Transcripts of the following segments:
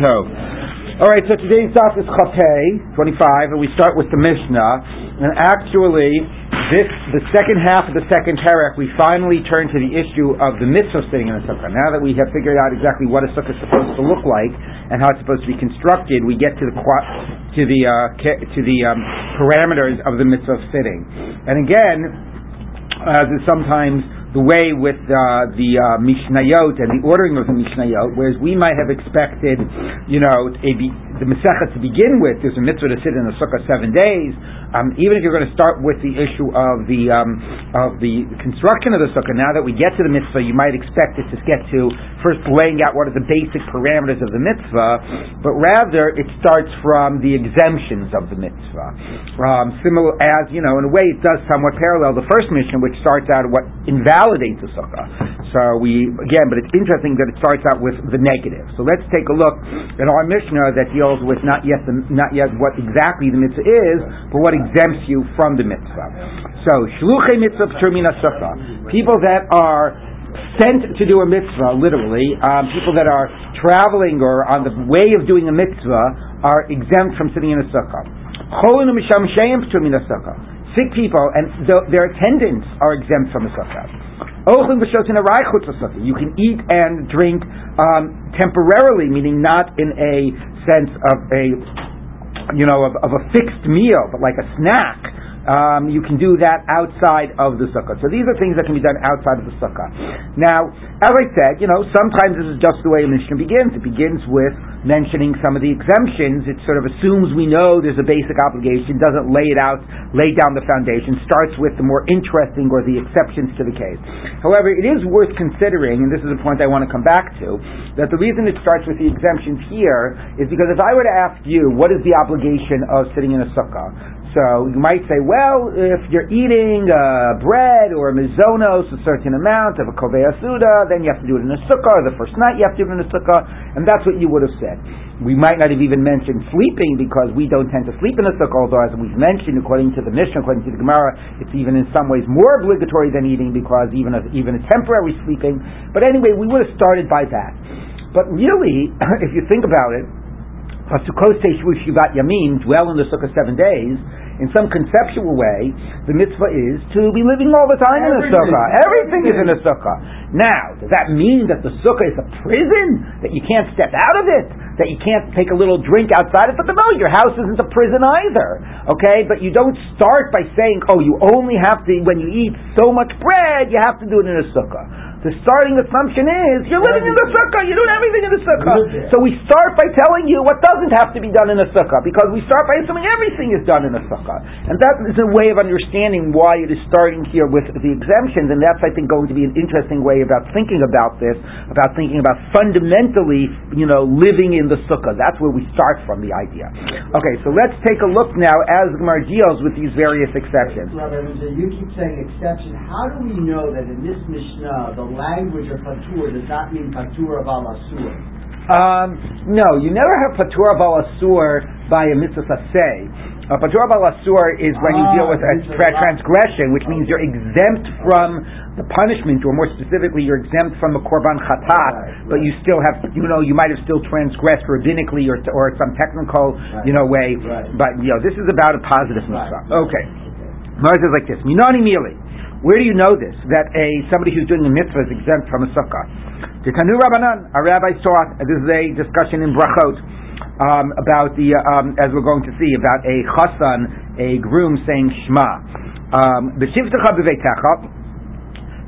So, all right. So today's daf is Chapei 25, and we start with the Mishnah. And actually, this the second half of the second parak, we finally turn to the issue of the mitzvah sitting in a sukkah. Now that we have figured out exactly what a sukkah is supposed to look like and how it's supposed to be constructed, we get to the to the uh, to the um, parameters of the mitzvah sitting. And again, as is sometimes the way with uh, the uh, Mishnayot and the ordering of the Mishnayot, whereas we might have expected, you know, a, the Masechet to begin with, there's a mitzvah to sit in the sukkah seven days. Um, even if you're going to start with the issue of the um, of the construction of the sukkah, now that we get to the mitzvah, you might expect it to get to first laying out what are the basic parameters of the mitzvah, but rather it starts from the exemptions of the mitzvah. Um, similar as you know, in a way, it does somewhat parallel the first Mishnah, which starts out what invalidates the sukkah. So we again, but it's interesting that it starts out with the negative. So let's take a look at our Mishnah that deals with not yet the, not yet what exactly the mitzvah is, but what exempts you from the mitzvah. So, shluchei mitzvah termina. People that are sent to do a mitzvah, literally, um, people that are traveling or on the way of doing a mitzvah are exempt from sitting in a sukkah. Sick people and their attendants are exempt from a sukkah. You can eat and drink um, temporarily, meaning not in a sense of a you know, of, of a fixed meal, but like a snack, um, you can do that outside of the sukkah. So these are things that can be done outside of the sukkah. Now, as I said, you know, sometimes this is just the way a Mishnah begins. It begins with mentioning some of the exemptions. It sort of assumes we know there's a basic obligation, doesn't lay it out, lay down the foundation, starts with the more interesting or the exceptions to the case. However, it is worth considering, and this is a point I want to come back to, that the reason it starts with the exemptions here is because if I were to ask you, what is the obligation of sitting in a sukkah? So you might say, well, if you're eating uh, bread or mizonos, a certain amount of a kovei suda, then you have to do it in a sukkah, the first night you have to do it in a sukkah, and that's what you would have said. We might not have even mentioned sleeping because we don't tend to sleep in a sukkah, although as we've mentioned, according to the Mishnah, according to the Gemara, it's even in some ways more obligatory than eating because even a, even a temporary sleeping. But anyway, we would have started by that. But really, if you think about it, Shivat Yamim, dwell in the sukkah seven days, in some conceptual way, the mitzvah is to be living all the time Everything. in a sukkah. Everything is in a sukkah. Now, does that mean that the sukkah is a prison? That you can't step out of it? That you can't take a little drink outside of it? But no, your house isn't a prison either. Okay? But you don't start by saying, oh, you only have to, when you eat so much bread, you have to do it in a sukkah the starting assumption is you're living in the sukkah, you're doing everything in the sukkah. So we start by telling you what doesn't have to be done in a sukkah, because we start by assuming everything is done in a sukkah. And that is a way of understanding why it is starting here with the exemptions, and that's, I think, going to be an interesting way about thinking about this, about thinking about fundamentally, you know, living in the sukkah. That's where we start from the idea. Okay, so let's take a look now as Gemara deals with these various exceptions. Rabbi, you keep saying exception. How do we know that in this Mishnah, the language of patur does not mean patur of asur. Um, no, you never have patur of asur by a mitzvah say. Uh, patur of asur is when you deal with a tra- transgression, which means you're exempt from the punishment, or more specifically, you're exempt from the korban chatat, but you still have, you know, you might have still transgressed rabbinically or, or some technical, you know, way. But you know, this is about a positive mitzvah. Okay. Mars is like this: Minani mili. Where do you know this? That a somebody who's doing a mitzvah is exempt from a sukkah. The Tanu Rabbanan, a rabbi taught. This is a discussion in Brachot um, about the, um, as we're going to see, about a chassan, a groom saying Shema. Um,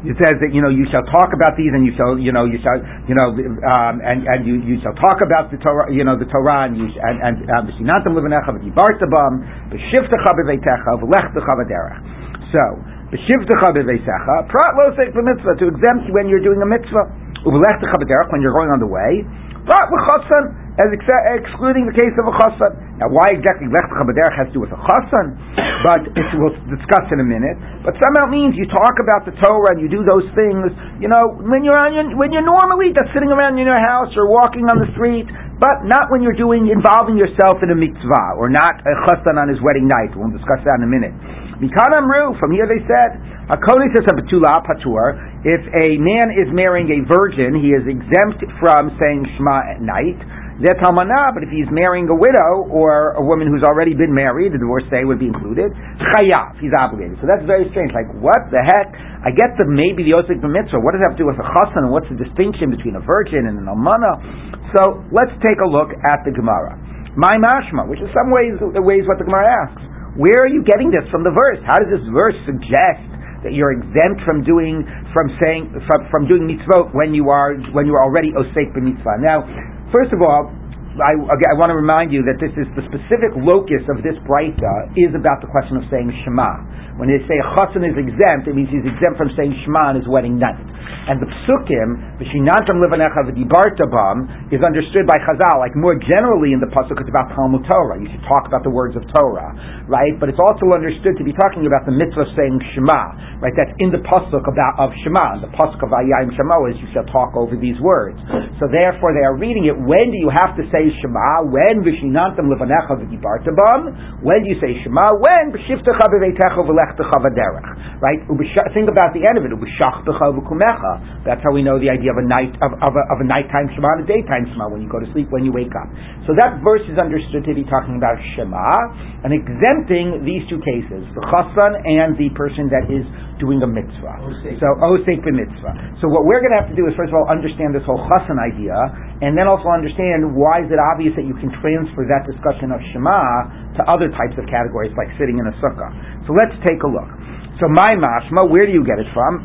it says that you know you shall talk about these and you shall you know you shall you know um, and and you, you shall talk about the Torah you know the Torah and you sh- and and um, v'shinatam livanecha v'dibartabam v'shivtecha b'veitecha v'lechtecha b'derech. So B'shivtecha b'veisecha, prat lo seik mitzvah, to exempt when you're doing a mitzvah. U'v'lechtecha b'derech, when you're going on the way. Prat l'chassan, as ex- excluding the case of a chassan. Now, why exactly lechtecha b'derech has to do with a chassan? But we'll discuss in a minute. But somehow it means you talk about the Torah and you do those things, you know, when you're on your, when you're normally just sitting around in your house or walking on the street, but not when you're doing, involving yourself in a mitzvah, or not a chassan on his wedding night. We'll discuss that in a minute. Mikan Amru, from here they said, Hakoni says Betula Patur, if a man is marrying a virgin, he is exempt from saying Shema at night. That's Almanah, but if he's marrying a widow or a woman who's already been married, the divorcee would be included. Chayav, he's obligated. So that's very strange. Like, what the heck? I get the maybe the Osik mitzvah. What does that have to do with a chassan? And what's the distinction between a virgin and an almana? So let's take a look at the Gemara. My mashma, which in some ways ways what the Gemara asks. Where are you getting this from the verse? How does this verse suggest that you're exempt from doing from saying from, from doing mitzvot when you are when you are already osek b'mitzvah? Now, first of all, I, I, want to remind you that this is the specific locus of this brayta is about the question of saying Shema. When they say chassan is exempt, it means he's exempt from saying Shema on his wedding night. And the psukim, v'shinantam livanecha v'dibartabam, is understood by Chazal, like more generally in the pasuk, it's about Talmud Torah. You should talk about the words of Torah, right? But it's also understood to be talking about the mitzvah saying Shema, right? That's in the pasuk about of Shema. The pasuk of Ayayim Shema is you shall talk over these words. So therefore, they are reading it. When do you have to say Shema? When v'shinantam livanecha v'dibartabam? When do you say Shema? When b'shiftecha b'veitecha right? Think about the end of it. That's how we know the idea of a night of, of, a, of a nighttime shema and a daytime shema when you go to sleep, when you wake up. So that verse is understood to be talking about shema and exempting these two cases, the chassan and the person that is doing a mitzvah. Osek. So osek mitzvah. So what we're going to have to do is first of all understand this whole chassan idea, and then also understand why is it obvious that you can transfer that discussion of shema to other types of categories like sitting in a sukkah. So let's take a look. So my mashma, where do you get it from?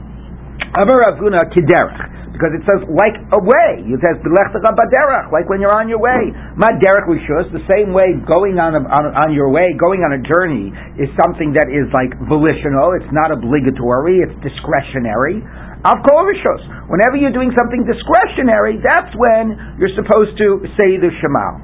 Amar Avuna Kiderech. Because it says like a way. It says baderech, like when you're on your way. Ma derech rishus, the same way going on, a, on on your way, going on a journey is something that is like volitional. It's not obligatory. It's discretionary. Av kol rishus. Whenever you're doing something discretionary, that's when you're supposed to say the Shema.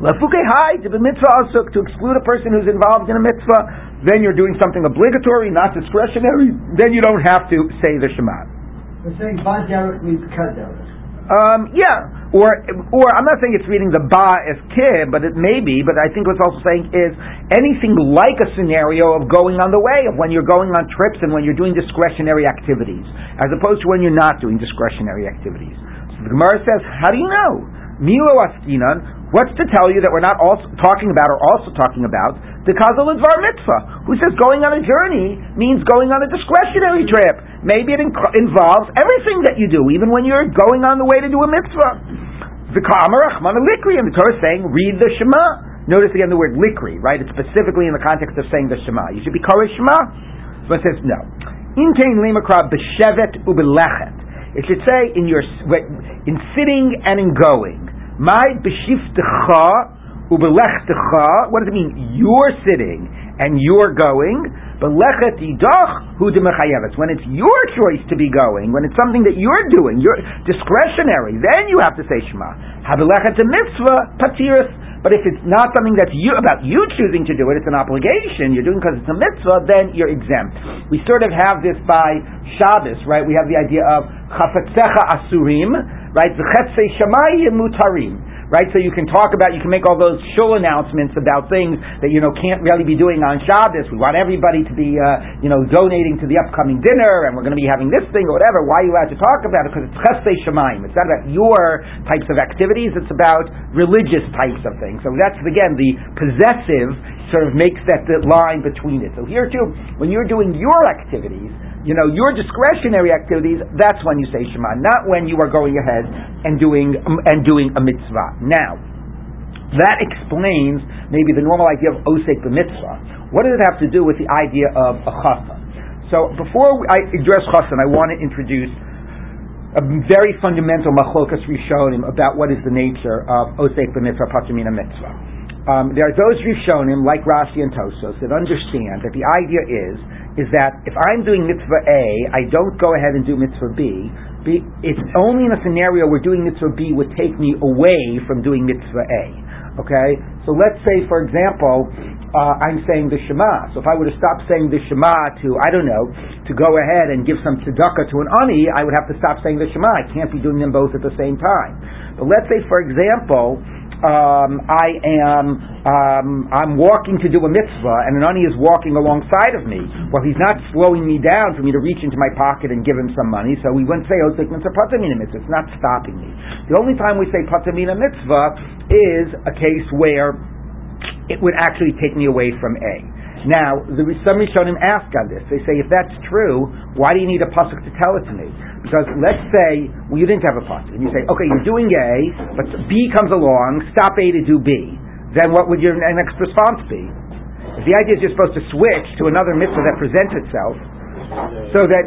Lafuke hai to mitzvah asuk to exclude a person who's involved in a mitzvah then you're doing something obligatory, not discretionary, then you don't have to say the Shema. We're saying ba derech means. Um, yeah, or or I'm not saying it's reading the ba as kid, but it may be. But I think what's also saying is anything like a scenario of going on the way, of when you're going on trips and when you're doing discretionary activities, as opposed to when you're not doing discretionary activities. So the Gemara says, how do you know? Milo askinan. What's to tell you that we're not also talking about or also talking about the Kazal Dvar Mitzvah, who says going on a journey means going on a discretionary trip. Maybe it inc- involves everything that you do, even when you're going on the way to do a mitzvah. The Kamarachman Likri, and the Torah is saying, read the Shema. Notice again the word Likri, right? It's specifically in the context of saying the Shema. You should be Korah Shema. So it says, no. Intein limakra b'shevet u'belechet. It should say in your in sitting and in going. My b'shiftecha Ubelechtecha, what does it mean? You're sitting and you're going. But lechet idach hu When it's your choice to be going, when it's something that you're doing, you're discretionary, then you have to say Shema. Habelechet a mitzvah patiris. But if it's not something that's you, about you choosing to do it, it's an obligation, you're doing because it's a mitzvah, then you're exempt. We sort of have this by Shabbos, right? We have the idea of chafetzecha asurim, right? V'chetzei shamayim mutarim right? So you can talk about, you can make all those shul announcements about things that you know can't really be doing on Shabbos. We want everybody to be, uh, you know, donating to the upcoming dinner, and we're going to be having this thing or whatever. Why are you allowed to talk about it? Because it's chesed shemaim. It's not about your types of activities. It's about religious types of things. So that's again the possessive sort of makes that line between it. So here too, when you're doing your activities you know, your discretionary activities, that's when you say Shema, not when you are going ahead and doing and doing a mitzvah. Now, that explains maybe the normal idea of osek mitzvah. What does it have to do with the idea of a chassan? So before I address chassan, I want to introduce a very fundamental machlokas rishonim about what is the nature of osek b'mitzvah, patamina mitzvah. Um, there are those rishonim, like Rashi and Tosfos, that understand that the idea is is that if I'm doing mitzvah A, I don't go ahead and do mitzvah B. It's only in a scenario where doing mitzvah B would take me away from doing mitzvah A. Okay? So let's say, for example, uh, I'm saying the Shema. So if I were to stop saying the Shema to, I don't know, to go ahead and give some tzedakah to an ani, I would have to stop saying the Shema. I can't be doing them both at the same time. But let's say, for example, um, I am um, I'm walking to do a mitzvah, and an ani is walking alongside of me. Well, he's not slowing me down for me to reach into my pocket and give him some money. So we wouldn't say osek mitzvah patamina mitzvah. It's not stopping me. The only time we say patamina mitzvah is a case where it would actually take me away from A. Now, the, some Rishonim ask on this. They say, if that's true, why do you need a pasuk to tell it to me? Because let's say well, you didn't have a pasuk, and you say, okay, you're doing A, but B comes along, stop A to do B. Then what would your next response be? If the idea is you're supposed to switch to another mitzvah that presents itself, so that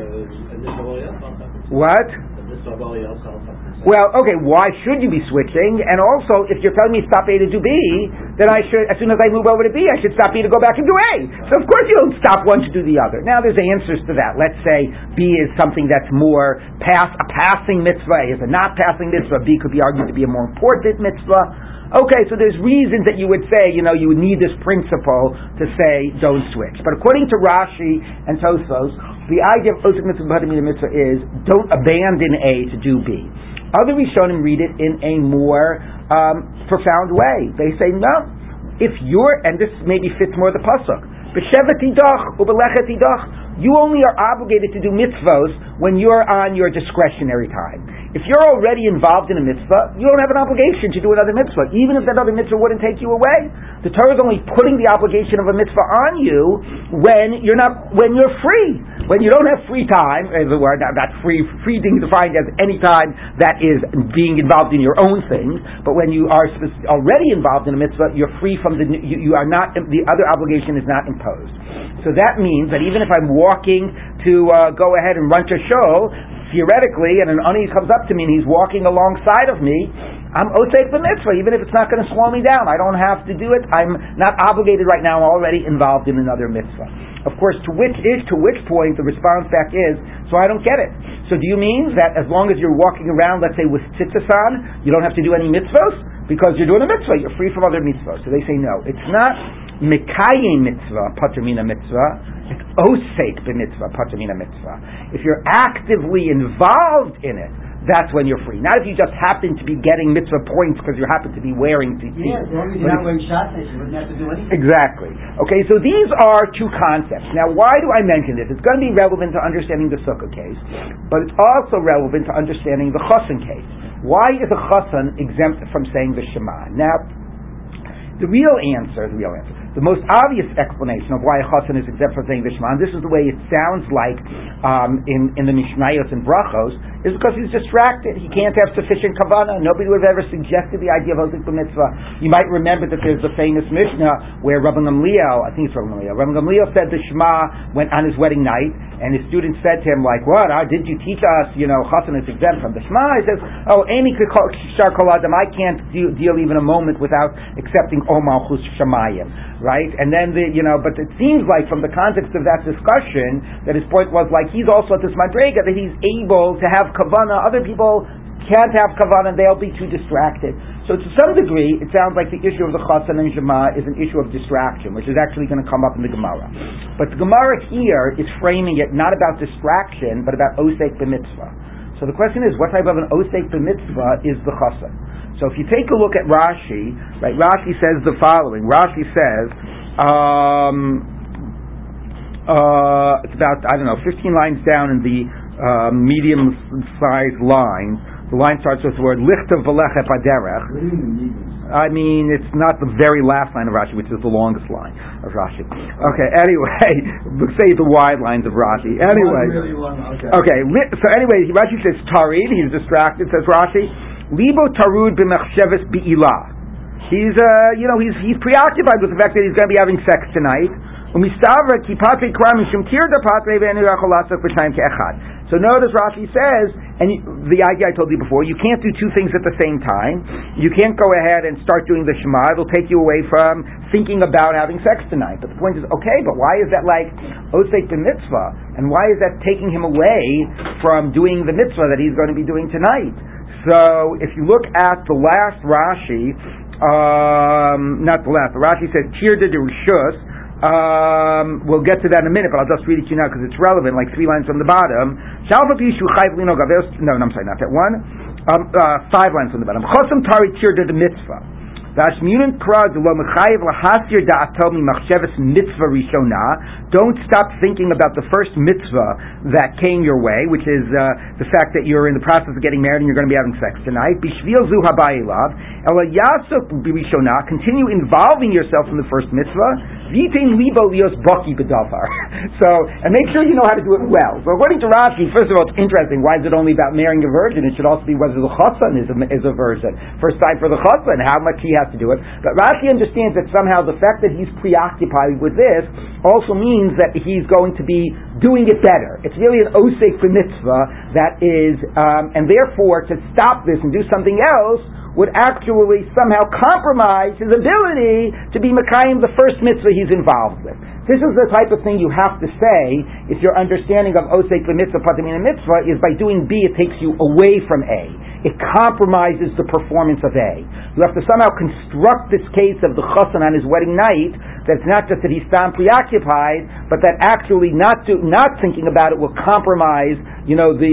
what? Well, okay, why should you be switching? And also, if you're telling me stop A to do B, then I should, as soon as I move over to B, I should stop B to go back and do A. So of course you don't stop one to do the other. Now there's answers to that. Let's say B is something that's more pass, a passing mitzvah, is a not passing mitzvah. B could be argued to be a more important mitzvah. Okay, so there's reasons that you would say, you know, you would need this principle to say don't switch. But according to Rashi and Tosfos, the idea of Osik Mitzvah Mitzvah is don't abandon A to do B. Other Rishonim read it in a more um, profound way. They say, no, if you're, and this maybe fits more the pasuk, you only are obligated to do mitzvahs when you're on your discretionary time. If you're already involved in a mitzvah, you don't have an obligation to do another mitzvah, even if that other mitzvah wouldn't take you away. The Torah is only putting the obligation of a mitzvah on you when you're not when you're free, when you don't have free time. As it were, not, not free free being defined as any time that is being involved in your own things, but when you are already involved in a mitzvah, you're free from the you, you are not the other obligation is not imposed. So that means that even if I'm walking to uh, go ahead and run a show, theoretically, and an ani comes up to me and he's walking alongside of me, I'm osek the mitzvah, even if it's not going to slow me down. I don't have to do it. I'm not obligated right now. I'm already involved in another mitzvah. Of course, to which is to which point the response back is, so I don't get it. So do you mean that as long as you're walking around, let's say with tzitzis on, you don't have to do any mitzvahs because you're doing a mitzvah, you're free from other mitzvahs? So they say no. It's not Mekayim mitzvah, patamina mitzvah. It's osek b'mitzvah, patamina mitzvah. If you're actively involved in it, that's when you're free. Not if you just happen to be getting mitzvah points because you happen to be wearing tzitzit. Yeah, as long as you're not wearing shatzes, you wouldn't have to do anything. Exactly. Okay, so these are two concepts. Now, why do I mention this? It's going to be relevant to understanding the sukkah case, but it's also relevant to understanding the chassan case. Why is a chassan exempt from saying the Shema? Now, the real answer, the real answer, the most obvious explanation of why a is exempt from saying the Shema, and this is the way it sounds like um, in, in the Mishnayos and Brachos, is because he's distracted. He can't have sufficient kavanah. Nobody would have ever suggested the idea of Ozik Mitzvah. You might remember that there's the famous Mishnah where Rabbi Gamliel, I think it's Rabbi Gamliel, Rabbi Gamliel said the Shema went on his wedding night, and his students said to him, like, what, uh, did you teach us, you know, chassan is exempt from the Shema? He says, oh, Amy Shar Koladam, I can't deal, deal even a moment without accepting O Malchus Shemayim right? And then the, you know, but it seems like from the context of that discussion that his point was like he's also at this madrega that he's able to have kavana. Other people can't have kavana; they'll be too distracted. So to some degree, it sounds like the issue of the chassan and Shema is an issue of distraction, which is actually going to come up in the Gemara. But the Gemara here is framing it not about distraction, but about osek b'mitzvah. So the question is, what type of an osek b'mitzvah is the chassan? So if you take a look at Rashi, right, Rashi says the following. Rashi says, um, uh, it's about, I don't know, 15 lines down in the uh, medium-sized line. The line starts with the word lichtav v'lecha paderech. I mean, it's not the very last line of Rashi, which is the longest line of Rashi. Okay, anyway, say the wide lines of Rashi. Anyway, okay. So anyway, Rashi says tarid. He's distracted. Says Rashi. Libo tarud b'machsheves bi'ilah. He's, uh, you know, he's, he's preoccupied with the fact that he's going to be having sex tonight. So notice Rashi says, and the idea I told you before, you can't do two things at the same time. You can't go ahead and start doing the Shema. It'll take you away from thinking about having sex tonight. But the point is, okay, but why is that like Osek the mitzvah? And why is that taking him away from doing the mitzvah that he's going to be doing tonight? So if you look at the last Rashi, um, not the last, the Rashi says Tirda de Rishus. Um, we'll get to that in a minute, but I'll just read it to you now because it's relevant, like three lines from the bottom. No, I'm sorry, not that one. Um, uh, five lines from the bottom. Chosam tari tirda the mitzvah. Don't stop thinking about the first mitzvah that came your way, which is uh, the fact that you're in the process of getting married and you're going to be having sex tonight. Continue involving yourself in the first mitzvah. So, and make sure you know how to do it well. So according to Rashi, first of all, it's interesting. Why is it only about marrying a virgin? It should also be whether the chassan is a, is a virgin. First time for the chassan, how much he has to do it. But Rashi understands that somehow the fact that he's preoccupied with this also means that he's going to be doing it better. It's really an osek for mitzvah that is, um, and therefore to stop this and do something else would actually somehow compromise his ability to be Mekayim the first mitzvah he's involved with. This is the type of thing you have to say if your understanding of Osek mitzvah, Patamina mitzvah is by doing B, it takes you away from A. It compromises the performance of A. You have to somehow construct this case of the chassan on his wedding night that it's not just that he's found preoccupied, but that actually not do, not thinking about it will compromise, you know, the,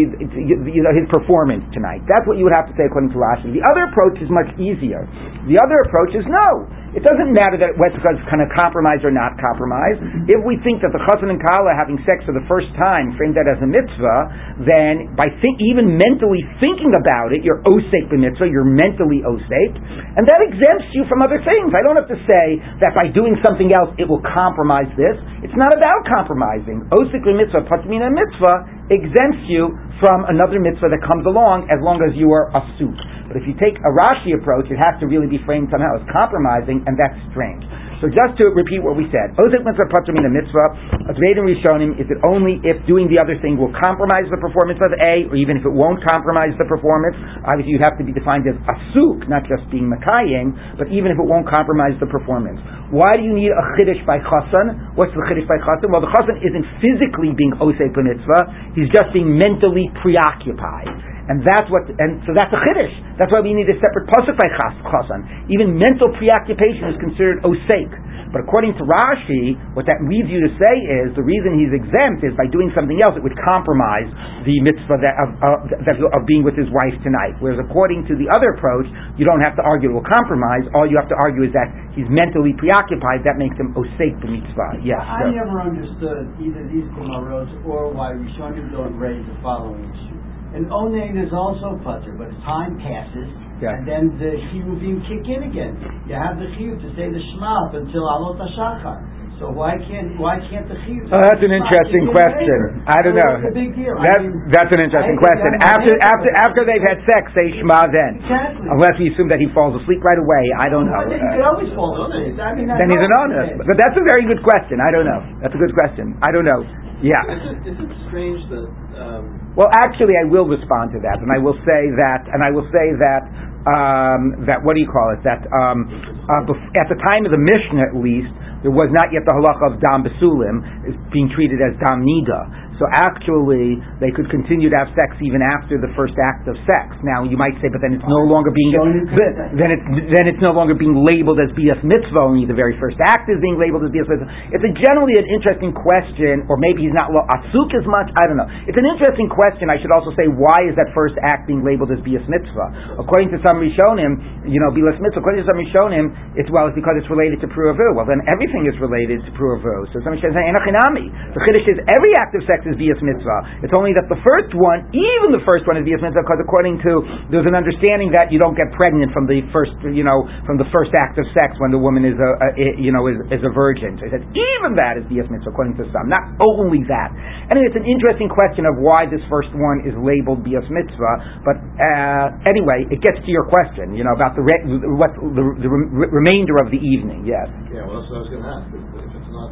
you know, his performance tonight. That's what you would have to say according to Rashi. The other approach is much easier. The other approach is no. It doesn't matter that whether it's kind of compromised or not compromised. If we think that the chazan and kala having sex for the first time frame that as a mitzvah, then by even mentally thinking about it, you're osek mitzvah, you're mentally osek, and that exempts you from other things. I don't have to say that by doing something else it will compromise this. It's not about compromising. Osek mitzvah, patmina mitzvah exempts you from another mitzvah that comes along as long as you are asuk. But if you take a Rashi approach, it has to really be framed somehow as compromising, and that's strange. So just to repeat what we said, Ozek mitzvah patramina mitzvah, Advadim Rishonim, is it only if doing the other thing will compromise the performance of A, or even if it won't compromise the performance, obviously you'd have to be defined as asuk, not just being makaying, but even if it won't compromise the performance. Why do you need a chiddush by chassan? What's the chiddush by chassan? Well, the chassan isn't physically being osek mitzvah, he's just being mentally preoccupied. And that's what, and so that's a chiddush. That's why we need a separate pasuk by chasan. Even mental preoccupation is considered osake. But according to Rashi, what that leads you to say is the reason he's exempt is by doing something else, it would compromise the mitzvah that, of, of, of being with his wife tonight. Whereas according to the other approach, you don't have to argue it will compromise. All you have to argue is that he's mentally preoccupied. That makes him osake the mitzvah. Yes. I so. never understood either these Gemaros or why Rishonim don't raise the following issue. An onain is also patur, but time passes, yeah. and then the chiyuvim kick in again. You have the chiyuv to say the shema up until alot hashachar. So why can't why can't the chiyuv? Oh, that's an interesting question. I don't know. It's a big deal. That, I mean, that's an interesting question. After after after they've had sex, say shema then. Exactly. Unless we assume that he falls asleep right away. I don't know. Well, he always falls asleep. I mean, then he's an honest. But that's a very good question. I don't know. That's a good question. I don't know. Yeah. Is it, is it strange that? Um, well, actually, I will respond to that, and I will say that, and I will say that um, that what do you call it? That um, uh, at the time of the Mishnah, at least, there was not yet the halacha of dam besulim being treated as dam nida. So actually, they could continue to have sex even after the first act of sex. Now, you might say, but then it's no longer being then it's then it's no longer being labeled as bias mitzvah. Only the very first act is being labeled as bias mitzvah. It's a generally an interesting question, or maybe he's not lo asuk as much. I don't know. It's an interesting question. I should also say, why is that first act being labeled as bias mitzvah? According to some Rishonim, you know, bias mitzvah. According to some Rishonim, it's well, it's because it's related to pruavu. Well, then everything is related to pruavu. So some Rishonim say enochinami. The chiddush is every act of sex is bias mitzvah. It's only that the first one, even the first one is bias mitzvah, because according to there's an understanding that you don't get pregnant from the first, you know, from the first act of sex when the woman is a, a you know, is, is a virgin. So he says even that is bias mitzvah according to some, not only that. Anyway, it's an interesting question of why this first one is labeled bias mitzvah. But uh, anyway, it gets to your question, you know, about the re- what the, the re- remainder of the evening. Yes. Yeah, well, that's what I was going to ask. If it's not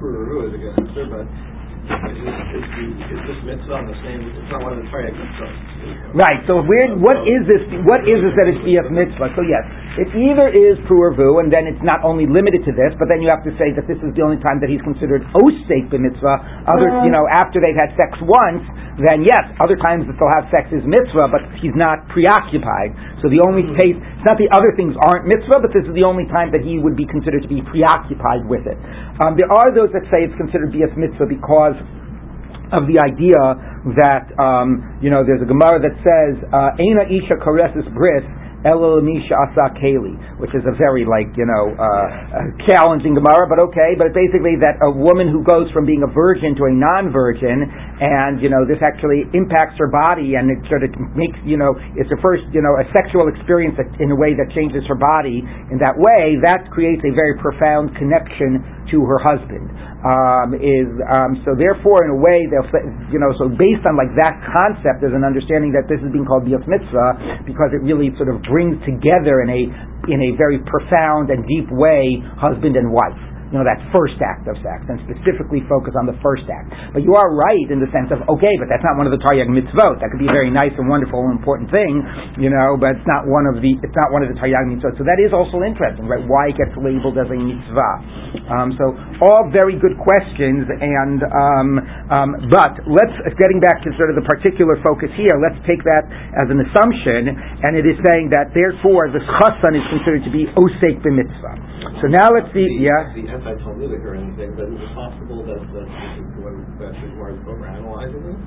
Puru, is it going to answer, but Right. So where, what is this? What is this that is bias mitzvah? So yes, it either is pruervu, and then it's not only limited to this, but then you have to say that this is the only time that he's considered osek mitzvah. Other, uh. you know, after they've had sex once, then yes, other times that they'll have sex is mitzvah, but he's not preoccupied. So the only hmm. case, it's not the other things aren't mitzvah, but this is the only time that he would be considered to be preoccupied with it. Um, there are those that say it's considered bias mitzvah because of the idea that um, you know there's a Gemara that says uh, Eina Isha Karesis Bris Elamisha Asa Keli, which is a very like you know uh, uh, challenging Gemara, but okay. But basically that a woman who goes from being a virgin to a non-virgin, and you know this actually impacts her body, and it sort of makes you know it's a first you know a sexual experience in a way that changes her body. In that way, that creates a very profound connection to her husband. Um, is um, so therefore, in a way, they'll you know so based on like that concept, there's an understanding that this is being called bias mitzvah because it really sort of brings together in a in a very profound and deep way husband and wife you know, that first act of sex and specifically focus on the first act. But you are right in the sense of, okay, but that's not one of the Taryag mitzvot. That could be a very nice and wonderful and important thing, you know, but it's not one of the, it's not one of the Taryag mitzvot. So that is also interesting, right? Why it gets labeled as a mitzvah. Um, so all very good questions and, um, um, but let's, getting back to sort of the particular focus here, let's take that as an assumption and it is saying that therefore the chassan is considered to be osek b'mitzvah. So now let's see, yeah anti-Talmudic or anything, but is it possible that, that this is what that requires overanalyzing this?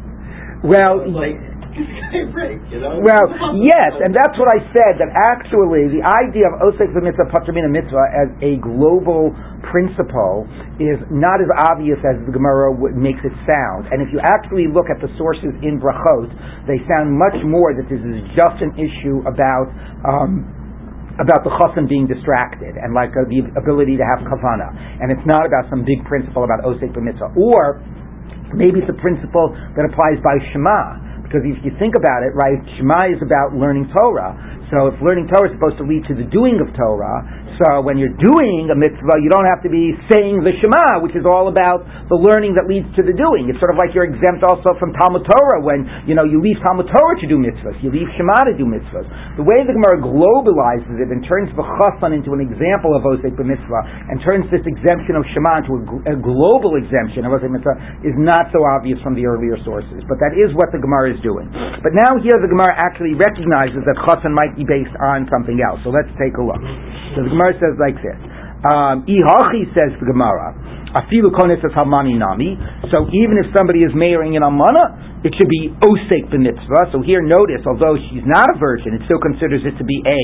Well, like, you know? Well, yes, and that's what I said. That actually, the idea of osek mitzvah patramina mitzvah as a global principle is not as obvious as the Gemara makes it sound. And if you actually look at the sources in brachot, they sound much more that this is just an issue about. Um, about the chassan being distracted and like uh, the ability to have kavana, and it's not about some big principle about osek b'mitzvah, or maybe it's a principle that applies by Shema. Because if you think about it, right, Shema is about learning Torah. So if learning Torah is supposed to lead to the doing of Torah, so when you're doing a mitzvah, you don't have to be saying the Shema, which is all about the learning that leads to the doing. It's sort of like you're exempt also from Talmud Torah when you know you leave Talmud Torah to do mitzvahs, you leave Shema to do mitzvahs. The way the Gemara globalizes it and turns the chassan into an example of osek mitzvah and turns this exemption of Shema into a, a global exemption of osek mitzvah is not so obvious from the earlier sources. But that is what the Gemara is doing. But now here the Gemara actually recognizes that chassan might be based on something else. So let's take a look. So the Gemara says like this. Um, Ihachi says the Gemara, Afilu kones hamani nami. So even if somebody is marrying an almana, it should be osek b'mitzvah. So here notice, although she's not a virgin, it still considers it to be a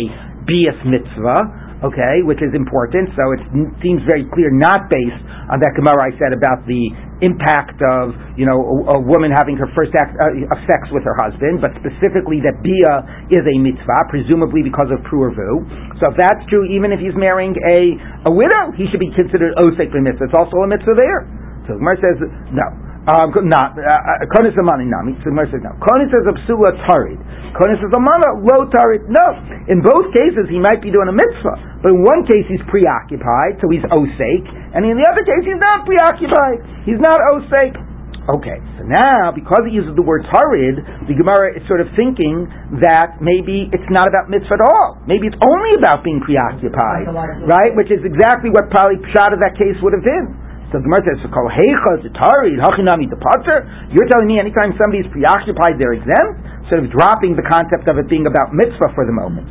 bias mitzvah okay, which is important. So it seems very clear, not based on that Gemara I said about the impact of you know a, a woman having her first act uh, of sex with her husband, but specifically that bia is a mitzvah, presumably because of pruervu. So if that's true, even if he's marrying a a widow, he should be considered osek mitzvah. It's also a mitzvah there. So Gemara says no. Um, not uh, uh, konis amani nami. So Gemara says no. Konis is a psula tarid. Konis is a mana low tarid. No. In both cases, he might be doing a mitzvah, but in one case he's preoccupied, so he's osake, and in the other case he's not preoccupied. He's not osake. Okay, so now because it uses the word tarid, the Gemara is sort of thinking that maybe it's not about mitzvah at all. Maybe it's only about being preoccupied, right? Which is exactly what probably pshat of that case would have been. So the Gemara says, "Kol heicha zitari hachinami departure." You're telling me anytime somebody is preoccupied, they're exempt, sort of dropping the concept of it being about mitzvah for the moment.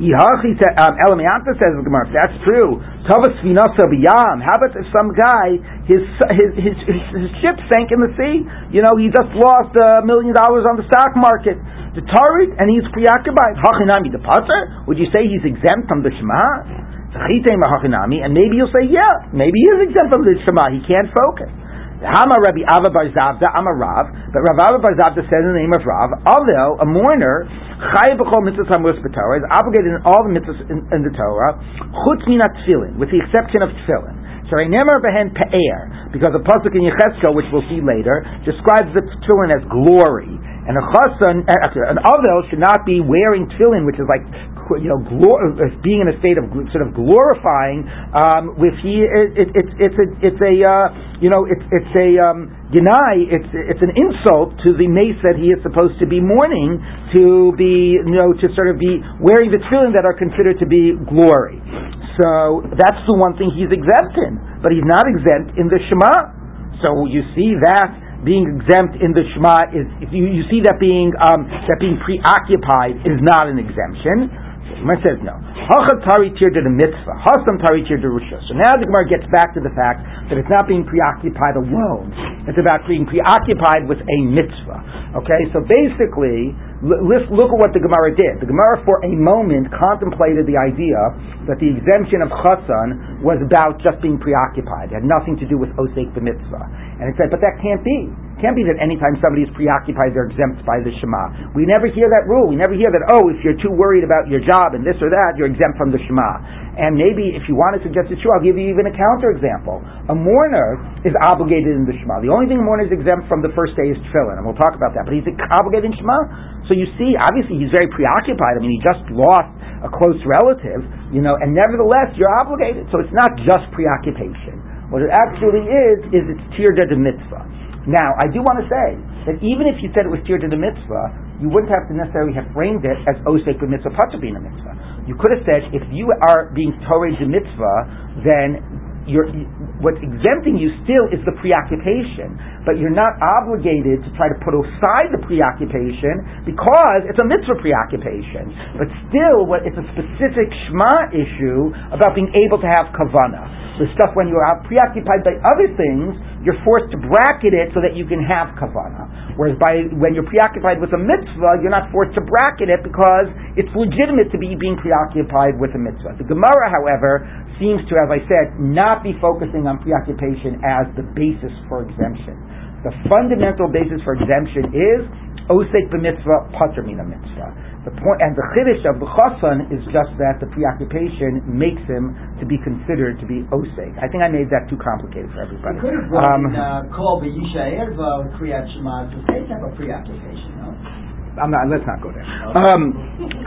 Um, Elamianta says the Gemara, that's true. Tavas finasa biyam. How about if some guy his, his his his ship sank in the sea? You know, he just lost a million dollars on the stock market. The Tarit, and he's preoccupied. Hachinami departure. Would you say he's exempt from the Shema? And maybe you'll say, yeah, maybe he is exempt from the Shema. He can't focus. Hama Rabbi Ava Bar Zavda, I'm a Rav, but Rav Ava Bar Zavda says in the name of Rav, although a mourner, Chayav b'chol mitzvahs hamus b'Torah, is obligated in all the mitzvahs in, in the Torah, chutz minat tefillin, with the exception of tefillin. So I never behen pe'er, because the pasuk in Yechezkel, which we'll see later, describes the tefillin as glory. And a chassan, uh, an avel should not be wearing tefillin, which is like you know, glor- being in a state of sort of glorifying, um, with he, it, it, it's it's a it's a uh, you know it's it's a um, deny it's it's an insult to the mace that he is supposed to be mourning to be you know to sort of be wearing the tefillin that are considered to be glory. So that's the one thing he's exempt in, but he's not exempt in the Shema. So you see that being exempt in the Shema is you, you see that being um, that being preoccupied is not an exemption. Gemara says no. Hacha tari tir to the mitzvah. Hasam tari tir to rishus. So now the Gemara gets back to the fact that it's not being preoccupied alone. It's about being preoccupied with a mitzvah. Okay, so basically let's look at what the Gemara did. The Gemara, for a moment, contemplated the idea that the exemption of chassan was about just being preoccupied. It had nothing to do with osek b'mitzvah. And it said, but that can't be. It can't be that anytime somebody is preoccupied, they're exempt by the Shema. We never hear that rule. We never hear that, oh, if you're too worried about your job and this or that, you're exempt from the Shema. And maybe if you want to suggest it's true, I'll give you even a counter example. A mourner is obligated in the Shema. The only thing a mourner is exempt from the first day is tefillin, and we'll talk about that. But he's obligated in Shema. So you see, obviously he's very preoccupied. I mean, he just lost a close relative, you know, and nevertheless you're obligated. So it's not just preoccupation. What it actually is, is it's tirda de mitzvah. Now, I do want to say that even if you said it was tirda de mitzvah, you wouldn't have to necessarily have framed it as oh, osek mitzvah, patabina mitzvah. You could have said, if you are being torah de mitzvah, then you're, what's exempting you still is the preoccupation, but you're not obligated to try to put aside the preoccupation because it's a mitzvah preoccupation. But still, what, it's a specific Shema issue about being able to have kavana. The stuff when you're preoccupied by other things, you're forced to bracket it so that you can have kavana. Whereas by when you're preoccupied with a mitzvah, you're not forced to bracket it because it's legitimate to be being preoccupied with a mitzvah. The Gemara, however, seems to, as I said, not be focusing on preoccupation as the basis for exemption. The fundamental basis for exemption is osek b'mitzvah, pater mina mitzvah. The point and the chiddush of the chassan is just that the preoccupation makes him to be considered to be osek. I think I made that too complicated for everybody. You could have brought um, in uh, kol b'yisha erva kriyat shema to say have a preoccupation. No? I'm not, let's not go there. Um,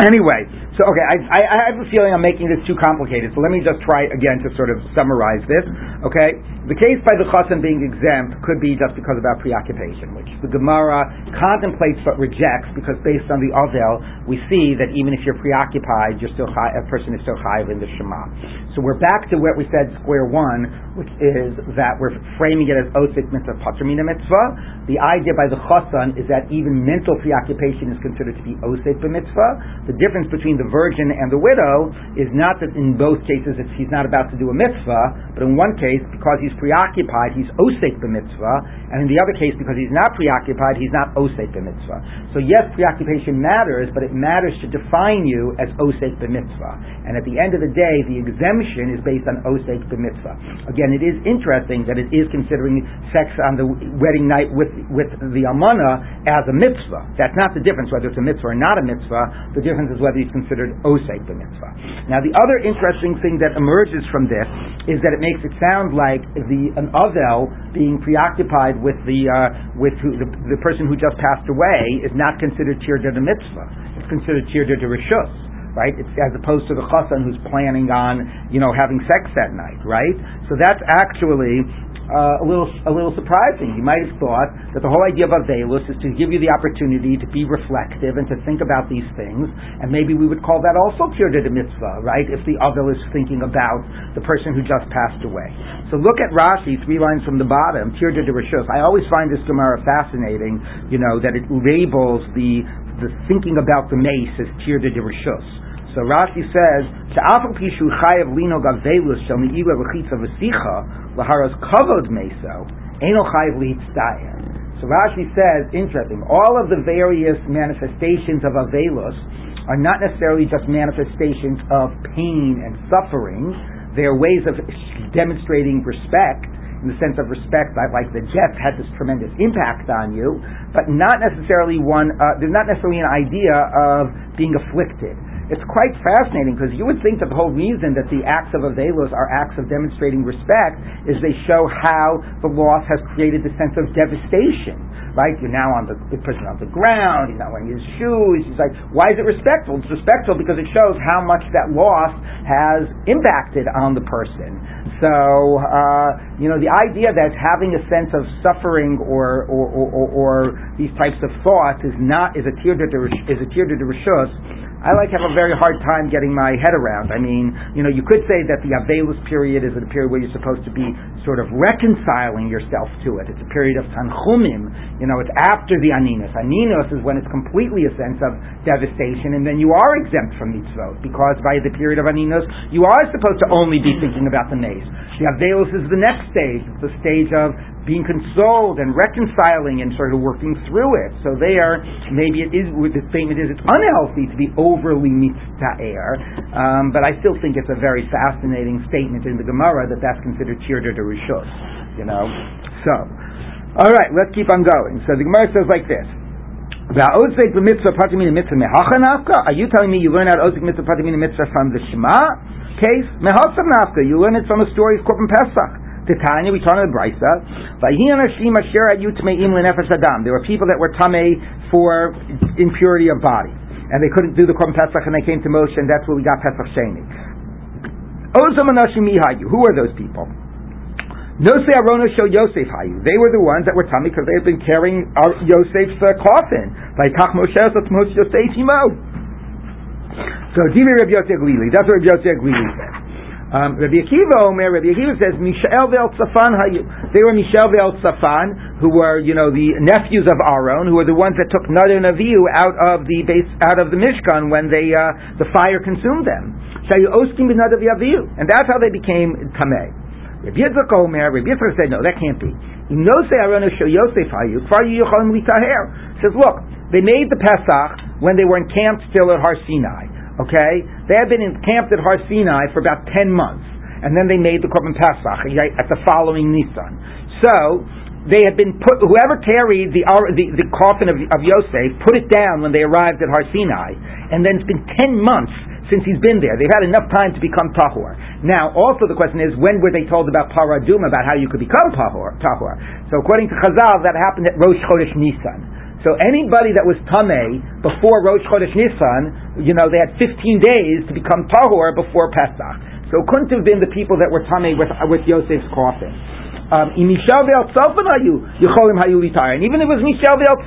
anyway, so okay, I, I, I, have a feeling I'm making this too complicated. So let me just try again to sort of summarize this. Okay, the case by the chassan being exempt could be just because of our preoccupation, which the Gemara contemplates but rejects because based on the Avel, we see that even if you're preoccupied, you're still high, a person is still high in the Shema. So we're back to what we said square one, which is that we're framing it as osik mitzvah patramina mitzvah. The idea by the chassan is that even mental preoccupation is considered to be osik mitzvah. The difference between the virgin and the widow is not that in both cases he's not about to do a mitzvah, but in one case because he's preoccupied, he's osek the mitzvah, and in the other case because he's not preoccupied, he's not osek the mitzvah. So yes, preoccupation matters, but it matters to define you as osek the mitzvah. And at the end of the day, the exemption is based on osek the mitzvah. Again, it is interesting that it is considering sex on the wedding night with with the almana as a mitzvah. That's not the difference whether it's a mitzvah or not a mitzvah. The difference is whether he's considered osek mitzvah. Now, the other interesting thing that emerges from this is that it makes it sound like the an avel being preoccupied with the uh, with who, the, the person who just passed away is not considered tirda de mitzvah. It's considered tirda de rishus right? It's as opposed to the chassan who's planning on, you know, having sex that night, right? So that's actually uh, a little a little surprising. You might have thought that the whole idea of Avelus is to give you the opportunity to be reflective and to think about these things, and maybe we would call that also de mitzvah, right? If the Avel is thinking about the person who just passed away. So look at Rashi, three lines from the bottom, de rishus. I always find this Gemara fascinating, you know, that it labels the the thinking about the mace as de rishus. So Rashi says, "She'afal pishu chayav lino gavelus shel me'iwa v'chitza v'sicha laharas kavod meso eno chayav lihitzdayer." So Rashi says, interesting, all of the various manifestations of avelus are not necessarily just manifestations of pain and suffering. They are ways of demonstrating respect in the sense of respect, that like the death had this tremendous impact on you, but not necessarily one. Uh, there's not necessarily an idea of being afflicted. It's quite fascinating because you would think that the whole reason that the acts of Avelos are acts of demonstrating respect is they show how the loss has created the sense of devastation. Right? You're now on the, the person on the ground, he's not wearing his shoes, he's like, why is it respectful? It's respectful because it shows how much that loss has impacted on the person. So, uh, you know, the idea that having a sense of suffering or, or, or, or, or these types of thoughts is not, is a tear to the, is a tear to the rishus, I like have a very hard time getting my head around. I mean, you know, you could say that the Avelus period is a period where you're supposed to be sort of reconciling yourself to it. It's a period of Tanchumim. You know, it's after the Aninos. Aninos is when it's completely a sense of devastation, and then you are exempt from mitzvot because by the period of Aninos, you are supposed to only be thinking about the maze. The Avelus is the next stage. It's the stage of being consoled and reconciling and sort of working through it. So they are, maybe it is, the statement is it's unhealthy to be overly mitzta'er, um, but I still think it's a very fascinating statement in the Gemara that that's considered tirda de rishus, you know. So, all right, let's keep on going. So the Gemara says like this. Are you telling me you learn out Ozik mitzvah patimina mitzvah from the Shema case? Nafka. You learn it from a story of Korban Pesach. Titania, we turn to the Brisa. There were people that were tame for impurity of body, and they couldn't do the Korban Pesach, and they came to Moshe, and that's where we got Pesach Sheni. Who are those people? Nosei Arona show Yosef Hayu. They were the ones that were tummy because they had been carrying Yosef's uh, coffin. Like Kach Moshe Yosef Himo. So Divi Rabbi Yosef. That's what Rabbi Yosef said. Um, Rabbi Akiva Omer, Rabbi Akiva says, Mishael ve'el hayu. They were Mishael ve'el Tzafan, who were, you know, the nephews of Aaron, who were the ones that took Nadav and Avihu out of the base, out of the Mishkan when they, uh, the fire consumed them. Shayu Oskim b'Nadav Avihu. And that's how they became Tameh. Rabbi Yitzchak Omer, Rabbi Yitzchak said, no, that can't be. No say Aaron Yosef hayu, kvar yuchalim litaher. Says, look, they made the Pesach when they were encamped still at Har Sinai. Okay? They had been encamped at Har Sinai for about 10 months. And then they made the Korban Pesach at the following Nisan. So, they had been put, whoever carried the, the, the coffin of, of Yosef put it down when they arrived at Har Sinai. And then it's been 10 months since he's been there. They've had enough time to become tahor. Now, also the question is, when were they told about para aduma, about how you could become tahor? tahor? So according to Chazal, that happened at Rosh Chodesh Nisan. So anybody that was tamei before Rosh Chodesh Nisan, you know, they had 15 days to become tahor before Pesach. So it couldn't have been the people that were tamei with, with Yosef's coffin. Um, even if it was Mishal ve'al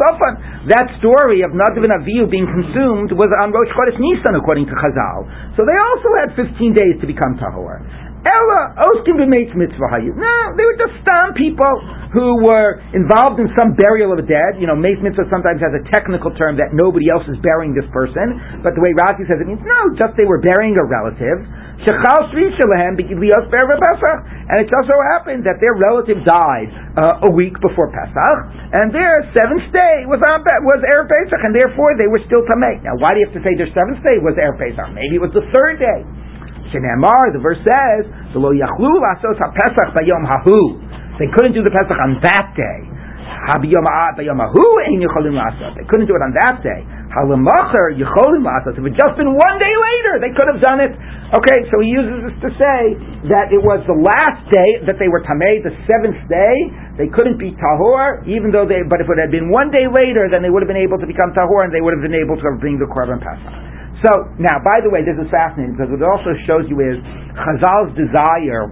that story of Nadav and Avihu being consumed was on Rosh Chodesh Nisan, according to Chazal. So they also had 15 days to become tahor. Ella, Oskim b'meitz mitzvah hayu. No, they were just stam people who were involved in some burial of a dead. You know, meitz mitzvah sometimes has a technical term that nobody else is burying this person, but the way Rashi says it means no, just they were burying a relative. And it just so happened that their relative died uh, a week before Pesach, and their seventh day was on was Pesach, and therefore they were still tamei. Now, why do you have to say their seventh day was Erev Pesach? Maybe it was the third day. The verse says, "Lo yachlu lasos haPesach bayom hahu." They couldn't do the Pesach on that day. They couldn't do it on that day. If it had just been one day later, they could have done it. Okay, so he uses this to say that it was the last day that they were tamei, the seventh day. They couldn't be tahor, even though they. But if it had been one day later, then they would have been able to become tahor, and they would have been able to bring the korban pesach. So now, by the way, this is fascinating because what it also shows you is Chazal's desire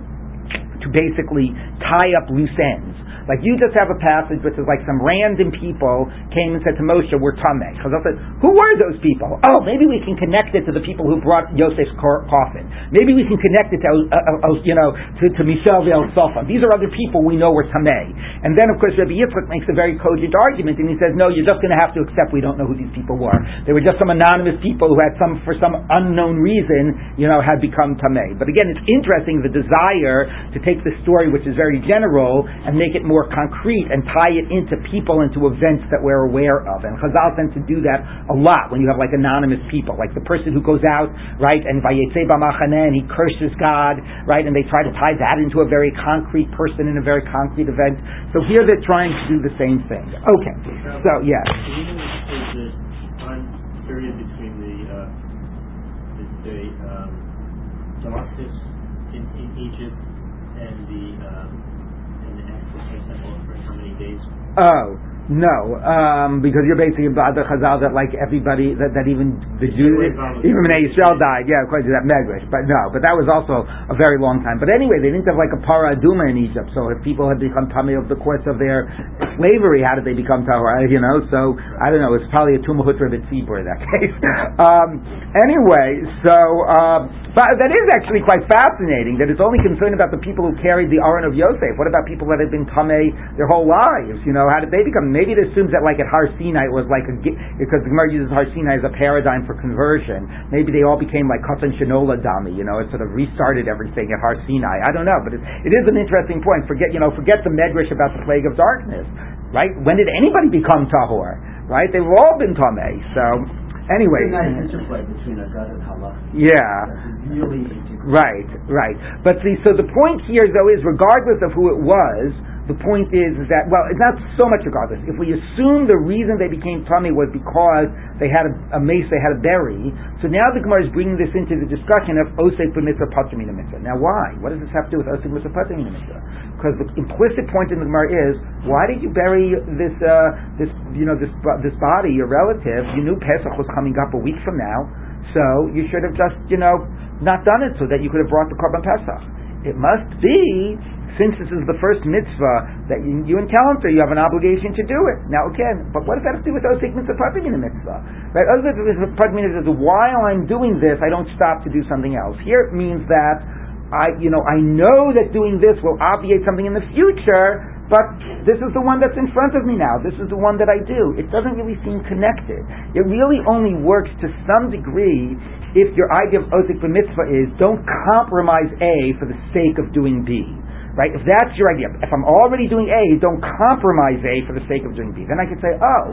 to basically tie up loose ends. Like you just have a passage which is like some random people came and said to Moshe, "We're tamei." Chazal said, "Who were those people?" Oh, maybe we can connect it to the people who brought Yosef's coffin. Maybe we can connect it to uh, uh, you know to, to Michel Ve'el Sofa. These are other people we know were tamei. And then of course Rabbi Yitzchak makes a very cogent argument, and he says, "No, you're just going to have to accept we don't know who these people were. They were just some anonymous people who had some for some unknown reason, you know, had become tamei." But again, it's interesting the desire to take the story, which is very general, and make it more more concrete and tie it into people, and to events that we're aware of. And Chazal tend to do that a lot when you have like anonymous people, like the person who goes out, right, and and he curses God, right, and they try to tie that into a very concrete person in a very concrete event. So here they're trying to do the same thing. Okay, so yes. period between the, uh, the, um, darkness in, in Egypt and the um, Oh. No, um, because you're basically about the Chazal that like everybody that, that even the Jews, even Bnei Yisrael died. Yeah, quite that Megrish, but no, but that was also a very long time. But anyway, they didn't have like a para aduma in Egypt. So if people had become tummy over the course of their slavery, how did they become tahor? You know, so I don't know. It's probably a tumahutra b'tzibur in that case. um, anyway, so. Um, but that is actually quite fascinating that it's only concerned about the people who carried the Aron of Yosef. What about people that had been Tameh their whole lives? You know, how did they become? Maybe it assumes that like at Har Sinai it was like a because the Gemara uses Har Sinai as a paradigm for conversion. Maybe they all became like Katan Shenolad Dami. You know, it sort of restarted everything at Har Sinai. I don't know, but it, it is an interesting point. Forget you know, forget the medrash about the plague of darkness. Right? When did anybody become tahor? Right? They've all been tamei. So anyway. Nice interplay between and Halach. Yeah. Really Right, right. But see, so the point here though is regardless of who it was, the point is, is that, well, it's not so much regardless. If we assume the reason they became tummy was because they had a, a mace, they had a berry, so now the Gemara is bringing this into the discussion of osek b'mitzvah patur min hamitzvah. Now why? What does this have to do with osek mitzvah patur min hamitzvah? Because the implicit point in the Gemara is, why did you bury this, uh, this, you know, this, this body, your relative? You knew Pesach was coming up a week from now, so you should have just, you know, not done it so that you could have brought the korban Pesach. It must be since this is the first mitzvah that you, you encounter, you have an obligation to do it. Now again, but what does that have to do with osik mitzvah in a mitzvah? Right? Osik mitzvah is while I'm doing this, I don't stop to do something else. Here it means that I, you know, I know that doing this will obviate something in the future, but this is the one that's in front of me now. This is the one that I do. It doesn't really seem connected. It really only works to some degree if your idea of osik mitzvah is don't compromise A for the sake of doing B. Right? If that's your idea, if I'm already doing A, don't compromise A for the sake of doing B. Then I could say, oh,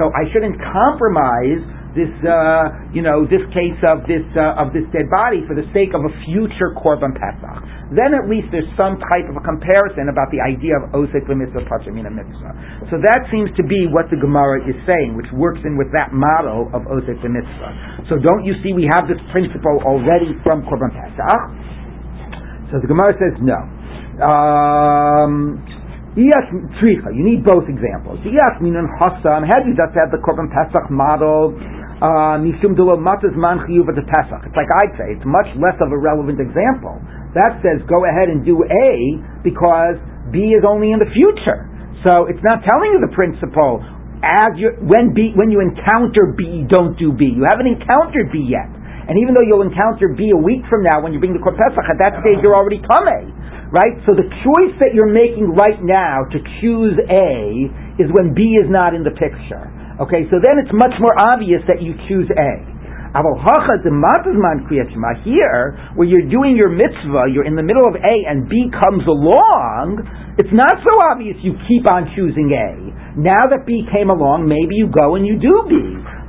so I shouldn't compromise this, uh, you know, this case of this uh, of this dead body for the sake of a future korban pesach. Then at least there's some type of a comparison about the idea of osek mitzvah pachamina mitzvah. So that seems to be what the Gemara is saying, which works in with that model of osek mitzvah. So don't you see we have this principle already from korban pesach? So the Gemara says no. Um, yes, tzricha. You need both examples. Yes, minan hasam. Had you just had the korban pesach model, uh, mishum delo matas man chiyuv the pesach. It's like I'd say. It's much less of a relevant example. That says go ahead and do A because B is only in the future. So it's not telling you the principle. As you when B when you encounter B, don't do B. You haven't encountered B yet. And even though you'll encounter B a week from now when you bring the Korban at that stage you're already Tameh. Right? So the choice that you're making right now to choose A is when B is not in the picture. Okay, so then it's much more obvious that you choose A. Here, where you're doing your mitzvah, you're in the middle of A and B comes along, it's not so obvious you keep on choosing A. Now that B came along, maybe you go and you do B.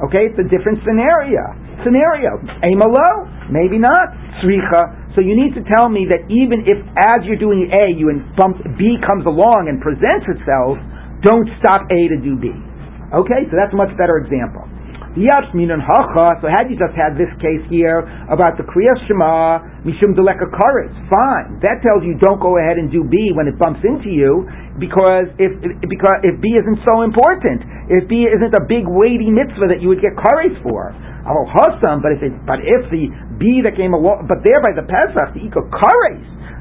Okay, it's a different scenario. Scenario. Amalo? Maybe not. Sricha. So you need to tell me that even if as you're doing A, you bump, B comes along and presents itself, don't stop A to do B. Okay, so that's a much better example. Yes, minan hacha. So had you just had this case here about the kriyas shema mishum deleka karetz, fine. That tells you don't go ahead and do B when it bumps into you because if because if B isn't so important, if B isn't a big weighty mitzvah that you would get karetz for. Oh, hasam. But if it, but if the B that came along, but there by the pesach the iko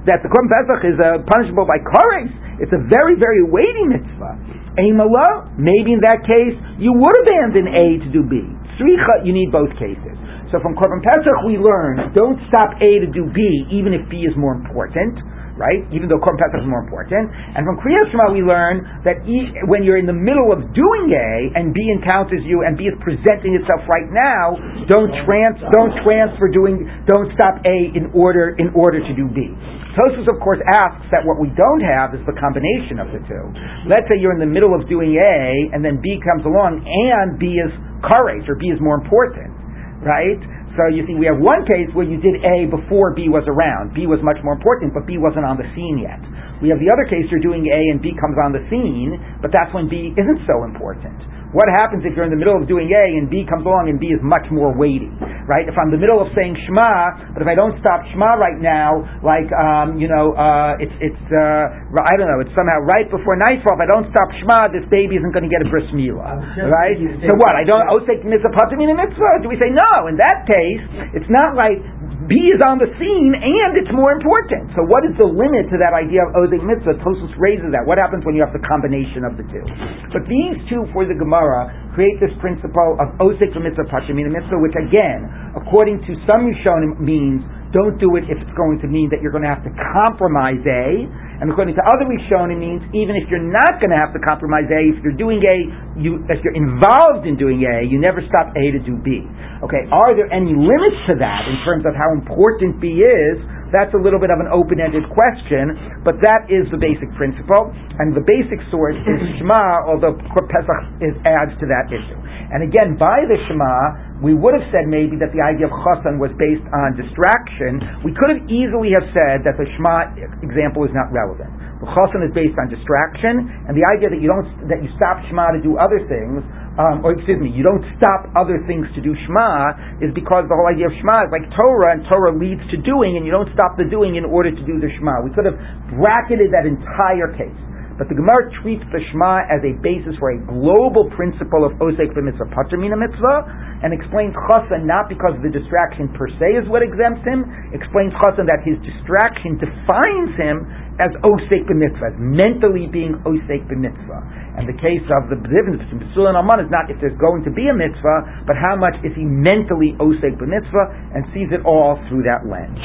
that the korban pesach is uh, punishable by karetz, it's a very very weighty mitzvah. Amala, maybe in that case, you would abandon A to do B. Sricha, you need both cases. So from Korban Pesach we learn, don't stop A to do B, even if B is more important, right? Even though Korban Pesach is more important. And from Kriyas Shema we learn that e, when you're in the middle of doing A, and B encounters you, and B is presenting itself right now, don't trans, don't transfer doing, don't stop A in order, in order to do B. Tosfos, of course, asks that what we don't have is the combination of the two. Let's say you're in the middle of doing A, and then B comes along, and B is courage, or B is more important, right? So you see, we have one case where you did A before B was around. B was much more important, but B wasn't on the scene yet. We have the other case you're doing A and B comes on the scene, but that's when B isn't so important. What happens if you're in the middle of doing A and B comes along and B is much more weighty, right? If I'm in the middle of saying Shema, but if I don't stop Shema right now, like um, you know, uh, it's it's uh, I don't know, it's somehow right before nightfall. If I don't stop Shema, this baby isn't going to get a bris milah, right? So what? I don't. Oh, say mitzvah mitzvah. Do we say no? In that case, it's not like B is on the scene and it's more important. So what is the limit to that idea of Ozik Mitzvah? Tosfos raises that. What happens when you have the combination of the two? But these two for the Gemara create this principle of Ozik Mitzvah Pashimina Mitzvah, which again, according to some Rishonim, means don't do it if it's going to mean that you're going to have to compromise A. And according to other Rishonim, means even if you're not going to have to compromise A, if you're doing A, you, if you're involved in doing A, you never stop A to do B. Okay, are there any limits to that in terms of how important B is? That's a little bit of an open-ended question, but that is the basic principle, and the basic source is Shema, although Pesach is, adds to that issue. And again, by the Shema, we would have said maybe that the idea of Chassan was based on distraction. We could have easily have said that the Shema example is not relevant. The Chassan is based on distraction, and the idea that you don't that you stop Shema to do other things um, or excuse me, you don't stop other things to do Shema, is because the whole idea of Shema is like Torah, and Torah leads to doing, and you don't stop the doing in order to do the Shema. We could have bracketed that entire case. But the Gemara treats the Shema as a basis for a global principle of Osek b'mitzvah, Patur min hamitzvah, and explains Chassan not because the distraction per se is what exempts him, explains Chassan that his distraction defines him as Osek b'mitzvah, as mentally being Osek b'mitzvah. And the case of the difference between Pesul and Aman is not if there's going to be a mitzvah, but how much is he mentally osek b'mitzvah and sees it all through that lens.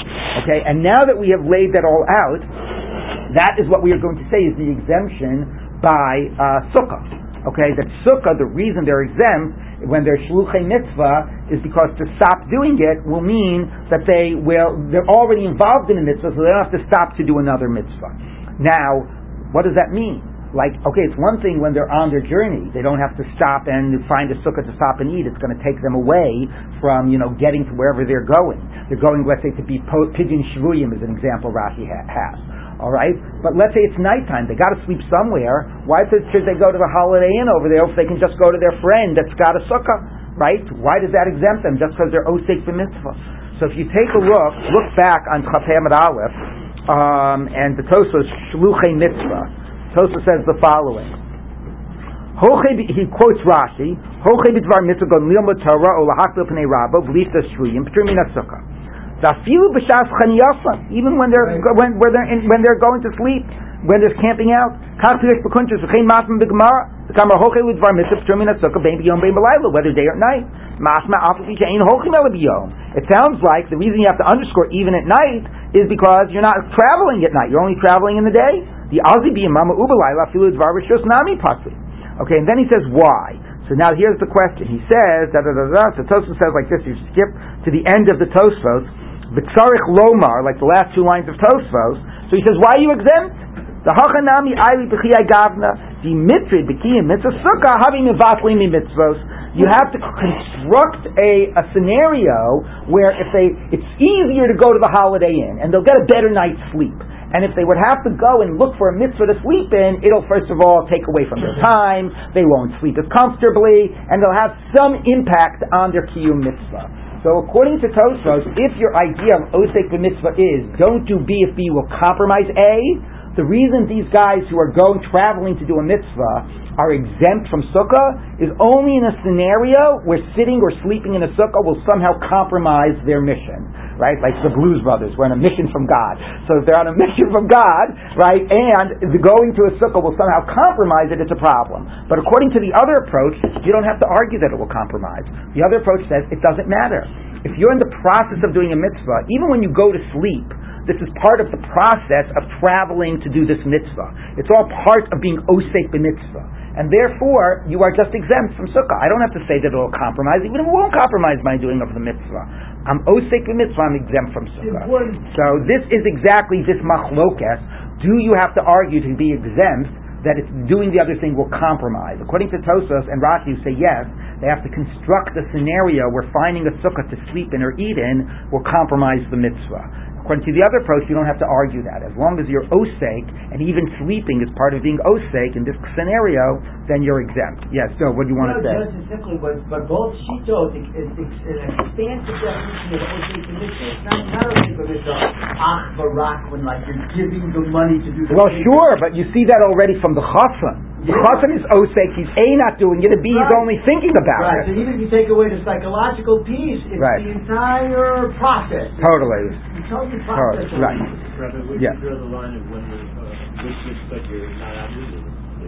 Okay, and now that we have laid that all out, that is what we are going to say is the exemption by uh, sukkah. Okay, that sukkah, the reason they're exempt when they're shluchei mitzvah is because to stop doing it will mean that they will, they're already involved in a mitzvah, so they don't have to stop to do another mitzvah. Now, what does that mean? like, okay, it's one thing when they're on their journey. They don't have to stop and find a sukkah to stop and eat. It's going to take them away from, you know, getting to wherever they're going. They're going, let's say, to be pidyon shvuyim is an example Rashi ha- has. All right? But let's say it's nighttime. They got to sleep somewhere. Why should they go to the Holiday Inn over there if they can just go to their friend that's got a sukkah? Right? Why does that exempt them? Just because they're osek for mitzvah. So if you take a look, look back on Chafam Aleph, um, and the Tosfos Shluchei Mitzvah, Tosfos says the following. He quotes Rashi, Hoche b'dvar mitzvah gon lilmod Torah o rabbo v'lifta shruyim p'tur min sukkah. Zafilu b'shas chaniyasa, even when they're when when they're in, when they're going to sleep, when they're camping out. Kach piresh b'kuntres v'chein masma b'gemara. The kamar hoche b'dvar mitzvah p'tur min sukkah bein b'yom bein b'layla, whether day or night. Masma afafi she'ein hochim el b'yom. It sounds like the reason you have to underscore even at night is because you're not traveling at night. You're only traveling in the day. The Azi Mama Ubalayla Filu Dvar Rishus Nami Patri. Okay, and then he says why. So now here's the question. He says da da da da. So Tosfos says like this. You skip to the end of the Tosfos. V'tzarich Lomar, like the last two lines of Tosfos. So he says, why are you exempt? The hachanami ayli b'chiyai gavna the mitzvah b'kiyim mitzvah sukkah having mivatli mitzvos. You have to construct a, a scenario where if they, it's easier to go to the Holiday Inn and they'll get a better night's sleep. And if they would have to go and look for a mitzvah to sleep in, it'll first of all take away from their time, they won't sleep as comfortably, and they'll have some impact on their kiyum mitzvah. So according to Tosfos, if your idea of osek mitzvah is don't do B if B will compromise A, the reason these guys who are going traveling to do a mitzvah are exempt from sukkah is only in a scenario where sitting or sleeping in a sukkah will somehow compromise their mission, right? Like the Blues Brothers, we're on a mission from God. So if they're on a mission from God, right, and going to a sukkah will somehow compromise it, it's a problem. But according to the other approach, you don't have to argue that it will compromise. The other approach says it doesn't matter. If you're in the process of doing a mitzvah, even when you go to sleep, this is part of the process of traveling to do this mitzvah. It's all part of being osek b'mitzvah and therefore you are just exempt from sukkah. I don't have to say that it will compromise, even if it won't compromise my doing of the mitzvah. I'm osek the mitzvah, I'm exempt from sukkah. So this is exactly this machlokes. Do you have to argue to be exempt that it's doing the other thing will compromise? According to Tosfos and Rashi, who say yes, they have to construct a scenario where finding a sukkah to sleep in or eat in will compromise the mitzvah. According to the other approach, you don't have to argue that. As long as you're osake, and even sleeping is part of being osake in this scenario, then you're exempt. Yes, so what do you want no, to say? Just simply, but, but both it, it's an expansive definition of osake mitzvah. It's not, not osake mitzvah, ach barak, when like you're giving the money to do the Well, sure, but you see that already from the chassan. The yeah. chassan is osek, he's A not doing it, and B right. is only thinking about right. it. Right, so even if you take away the psychological piece, it's right. the entire process. Totally. It's totally process. Right. Rabbi, where yeah. do you draw the line of when the, uh, which looks like you're not out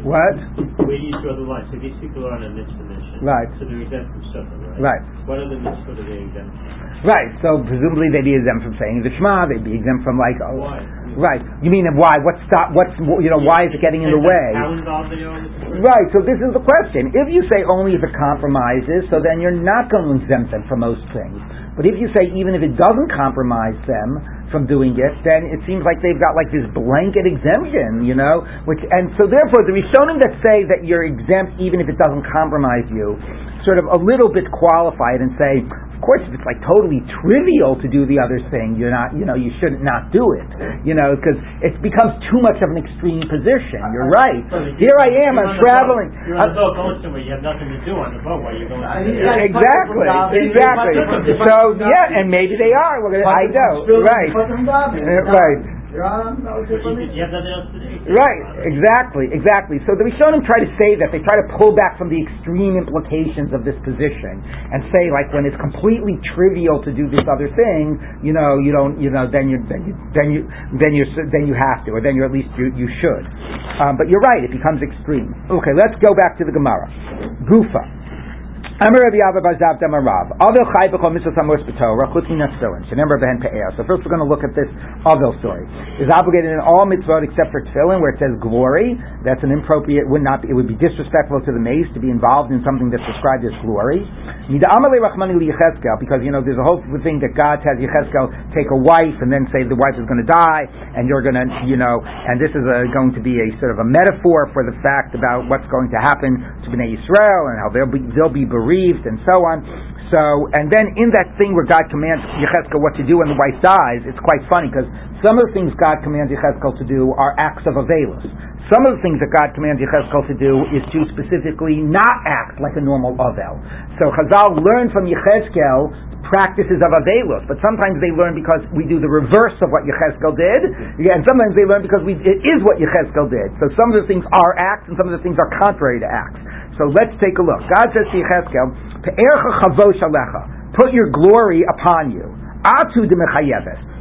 What? Where do you draw the line? So these people are on a mitzvah mission. Right. So they're exempt from suffering, right? Right. What other mitzvah are they exempt from? Right. So presumably they'd be exempt from saying the Shema. They'd be exempt from like. Oh, Why? Right. You mean why? What stop? What's you know? Why is it getting in the way? How involved they are with the? Right. So this is the question. If you say only if it compromises, so then you're not going to exempt them from most things. But if you say even if it doesn't compromise them from doing it, then it seems like they've got like this blanket exemption, you know. Which and so therefore the Rishonim that say that you're exempt even if it doesn't compromise you, sort of a little bit qualified and say, of course, if it's like totally trivial to do the other thing, you're not, you know, you shouldn't not do it, you know, because it becomes too much of an extreme position. You're right. Here I am. I'm traveling. You're on the boat going somewhere. You have nothing to do on the boat while you're going. I mean, somewhere. like- Exactly, exactly. So yeah, and maybe they are. Well, I know, right, Uh, right. Right, exactly, exactly. So the Rishonim try to say that they try to pull back from the extreme implications of this position and say like when it's completely trivial to do this other thing, you know, you don't, you know, then you then you then you then you then you have to, or then you at least you you should. Um, but you're right, it becomes extreme. Okay, let's go back to the Gemara. Gufa. Amar Rabbi Abba Bar Zavda Amar Rav. Avil Chai B'Chol Mitzvah Samos B'Torah Chutz Min Tefillin. Shenemar Behen Pe'er. So first we're going to look at this Avil story. Is obligated in all mitzvot except for Tefillin, where it says glory. That's an inappropriate. Would not. Be, it would be disrespectful to the mace to be involved in something that's described as glory. Yechezkel, because you know there's a whole thing that God has Yechezkel take a wife and then say the wife is going to die and you're going to you know and this is a, going to be a sort of a metaphor for the fact about what's going to happen to Bnei Israel and how they'll be they'll be bereaved and so on. So, and then in that thing where God commands Yechezkel what to do when the wife dies, it's quite funny because some of the things God commands Yechezkel to do are acts of avelus. Some of the things that God commands Yechezkel to do is to specifically not act like a normal avel. So Chazal learned from Yechezkel practices of avelus, but sometimes they learn because we do the reverse of what Yechezkel did, and sometimes they learn because we, it is what Yechezkel did. So some of the things are acts, and some of the things are contrary to acts. So let's take a look. God says to Yechezkel, "Pe'ercha chavosh alecha," put your glory upon you. Atu de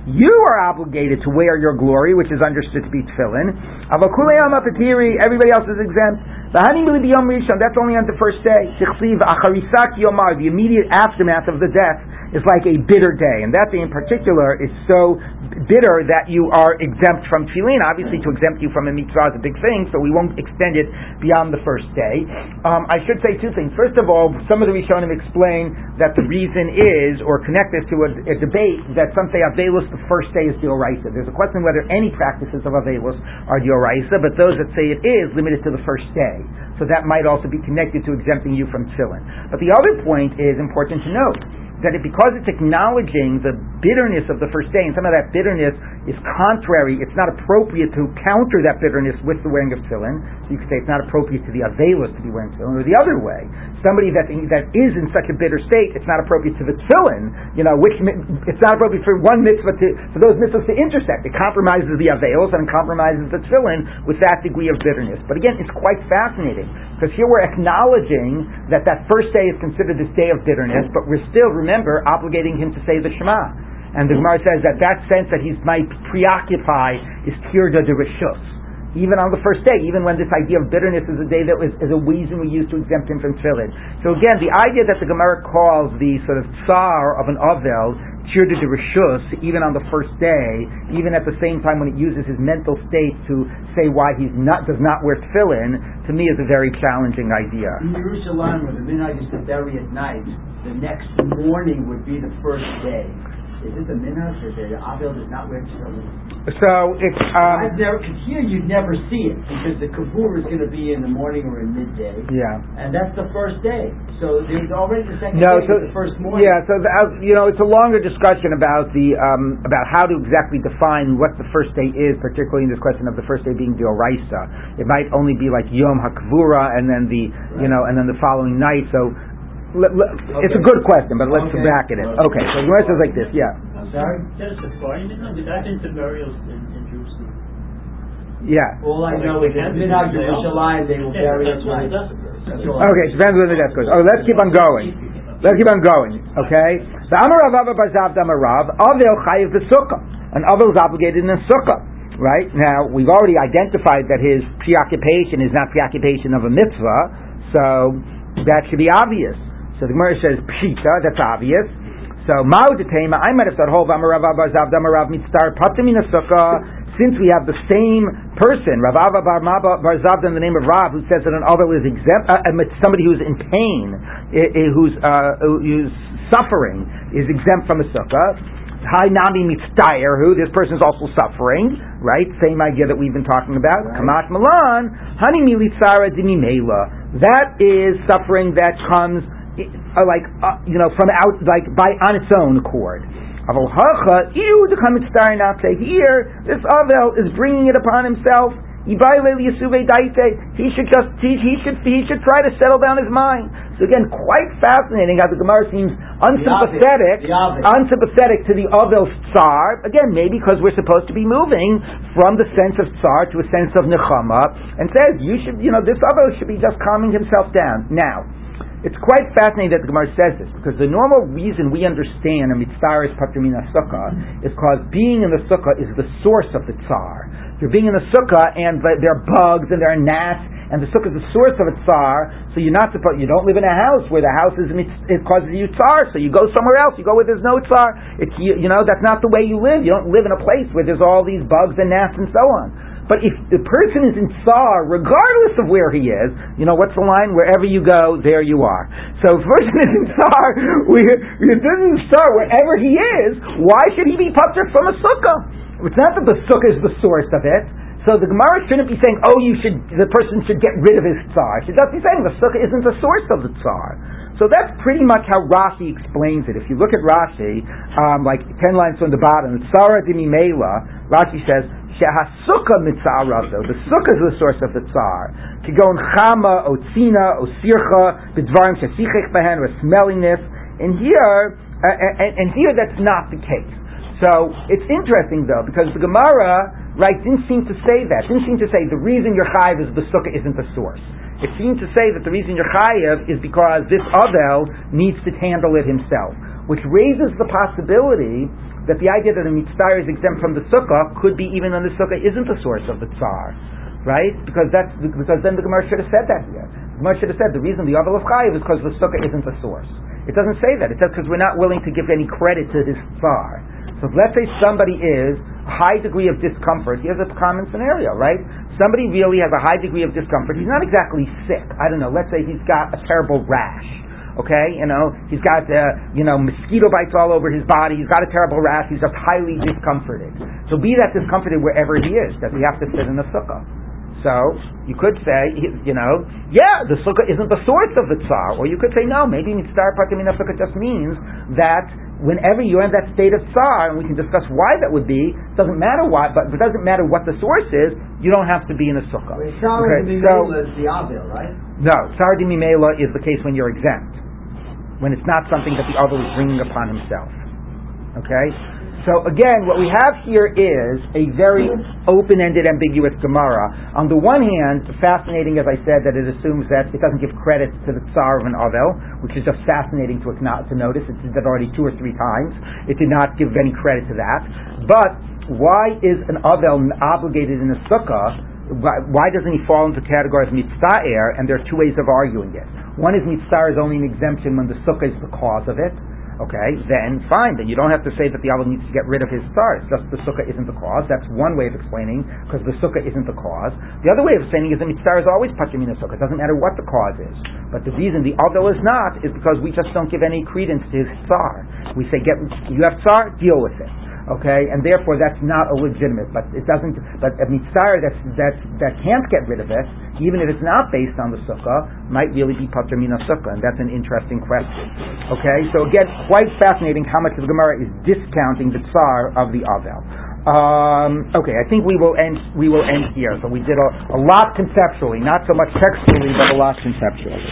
You are obligated to wear your glory, which is understood to be tefillin. Everybody else is exempt. That's only on the first day. The immediate aftermath of the death is like a bitter day, and that day in particular is so bitter that you are exempt from tefillin. Obviously, to exempt you from a mitzvah is a big thing, so we won't extend it beyond the first day. Um, I should say two things. First of all, some of the Rishonim explain that the reason is, or connect this to a, a debate, that some say Avelus the first day is Dioraisa. There's a question whether any practices of Avelus are Dioraisa, but those that say it is limited to the first day. So that might also be connected to exempting you from tefillin. But the other point is important to note that it, because it's acknowledging the bitterness of the first day, and some of that bitterness is contrary, it's not appropriate to counter that bitterness with the wearing of tefillin. So you could say it's not appropriate to the avelus to be wearing tefillin, or the other way. Somebody that that is in such a bitter state, it's not appropriate to the tefillin. You know, which it's not appropriate for one mitzvah to for those mitzvahs to intersect. It compromises the avelus and compromises the tefillin with that degree of bitterness. But again, it's quite fascinating because here we're acknowledging that that first day is considered this day of bitterness, but we're still remember obligating him to say the Shema. And the Gemara says that that sense that he might preoccupy is tirda de rishus. Even on the first day, even when this idea of bitterness is a day that was, is a reason we use to exempt him from tefillin. So again, the idea that the Gemara calls the sort of tsar of an avel tirda de rishus, even on the first day, even at the same time when it uses his mental state to say why he not does not wear tefillin, to me is a very challenging idea. In Jerusalem, where the minhag is to bury at night, the next morning would be the first day. Is it the minhag that the Avel does not wear tefillin? So it's um, I've never, here you'd never see it because the kabur is going to be in the morning or in midday, yeah. and that's the first day. So there's already the second No, day, so the first morning. yeah, so the, uh, you know, it's a longer discussion about the um, about how to exactly define what the first day is, particularly in this question of the first day being dioraisa. It might only be like Yom Hakvura, and then the you know, and then the following night. So. Let, let, It's a good question, but let's Okay. back it in. Okay, so the Gemara says like this, yeah, I'm sorry. Just a far, you know, the guy into burials in, in Jerusalem. yeah. All I know is that minhag Yerushalayim they will Yeah, bury that's at what night. it does. That's. Okay, so depends where the death goes. Oh, let's keep on going. Let's keep on going. Okay. The Amar Rav Abba bar Zavda amar Rav Avel Chayiv B'Sukkah. An Avel is obligated in a Sukkah. right? Now, we've already identified that his preoccupation is not preoccupation of a mitzvah, so that should be obvious. So the Gemara says, Pshita, that's obvious. So, Ma'udetema, I might have said, Hov Amarav Abazav Damarav Mitzar Sukkah, since we have the same person, Rav Ava Bar Bar Zavda in the name of Rav, who says that an other is exempt, uh, somebody who's in pain, who's, uh, who's suffering, is exempt from a sukkah. Hi Nami Mitzdayer, who this person is also suffering, right? Same idea that we've been talking about. Kamat Milan, Hani Militzara Dimimela. That is suffering that comes uh, like uh, you know from out like by on its own accord. Aval hacha you to come here. This avel is bringing it upon himself. He violated Yesuve Daite. He should just he, he should he should try to settle down his mind. So again, quite fascinating how the Gemara seems unsympathetic, unsympathetic to the Avel tsar. Again, maybe because we're supposed to be moving from the sense of tsar to a sense of nechama, and says you should, you know, this Avel should be just calming himself down. Now, it's quite fascinating that the Gemara says this because the normal reason we understand a mitzvah is patrimina sukkah is because being in the sukkah is the source of the tsar. You're being in the sukkah and there are bugs and there are gnats and the sukkah is the source of a tsar. So you're not supposed. You don't live in a house where the house is it causes you tsar. So you go somewhere else. You go where there's no tsar. It's you, you know that's not the way you live. You don't live in a place where there's all these bugs and gnats and so on. But if the person is in tsar, regardless of where he is, you know what's the line? Wherever you go, there you are. So if a person is in tsar, we, if in tsar wherever he is, why should he be patur from a sukkah? It's not that the sukkah is the source of it. So the Gemara shouldn't be saying, oh, you should, the person should get rid of his tsar. She doesn't be saying the sukkah isn't the source of the tsar. So that's pretty much how Rashi explains it. If you look at Rashi, um, like ten lines from the bottom, Tsara Mela, Rashi says, Shehasukkah mitzarav, the sukkah is the source of the tsar. Kigon chama, otzina, osircha, bidvarim shesichech behen, or smelliness. And here, uh, and, and here that's not the case. So it's interesting though, because the Gemara, right, didn't seem to say that. Didn't seem to say the reason you're chayiv is the sukkah isn't the source. It seemed to say that the reason you're chayiv is because this Avel needs to handle it himself, which raises the possibility that the idea that a mitzvah is exempt from the sukkah could be even when the sukkah isn't the source of the tsar, right? Because that's because then the Gemara should have said that here. The Gemara should have said the reason the Aval of Chayiv is because the sukkah isn't the source. It doesn't say that. It says because we're not willing to give any credit to this tsar. So let's say somebody is a high degree of discomfort. Here's a common scenario, right? Somebody really has a high degree of discomfort. He's not exactly sick. I don't know. Let's say he's got a terrible rash Okay, you know, he's got uh, you know mosquito bites all over his body. He's got a terrible rash. He's just highly discomforted. So be that discomforted wherever he is. Does he have to sit in the sukkah? So you could say, you know, yeah, the sukkah isn't the source of the tsar, or you could say no, maybe mitzvah patimina sukkah just means that whenever you're in that state of tsar, and we can discuss why that would be, doesn't matter why, but it doesn't matter what the source is, you don't have to be in a sukkah. okay, so, is the avil, right? No, tsar dimimela is the case when you're exempt when it's not something that the other is bringing upon himself. Okay? So again, what we have here is a very open-ended, ambiguous Gemara. On the one hand, fascinating, as I said, that it assumes that it doesn't give credit to the Tsar of an Avel, which is just fascinating to, to notice. It did that already two or three times. It did not give any credit to that. But why is an Avel obligated in a Sukkah? Why, why doesn't he fall into of Mitzvah And there are two ways of arguing it. One is mitzvah is only an exemption when the sukkah is the cause of it. Okay, then fine. Then you don't have to say that the Avel needs to get rid of his tsar. It's just the sukkah isn't the cause. That's one way of explaining because the sukkah isn't the cause. The other way of explaining is that mitzvah is always pachim in the sukkah. It doesn't matter what the cause is. But the reason the Avel is not is because we just don't give any credence to his tsar. We say, get you have tsar, deal with it okay, and therefore that's not a legitimate. But it doesn't. But a mitzvah that that that can't get rid of it, even if it's not based on the sukkah, might really be patur min hasukkah, and that's an interesting question. Okay, so again, quite fascinating how much of the Gemara is discounting the tsar of the avel. Um, okay, I think we will end. We will end here. So we did a, a lot conceptually, not so much textually, but a lot conceptually.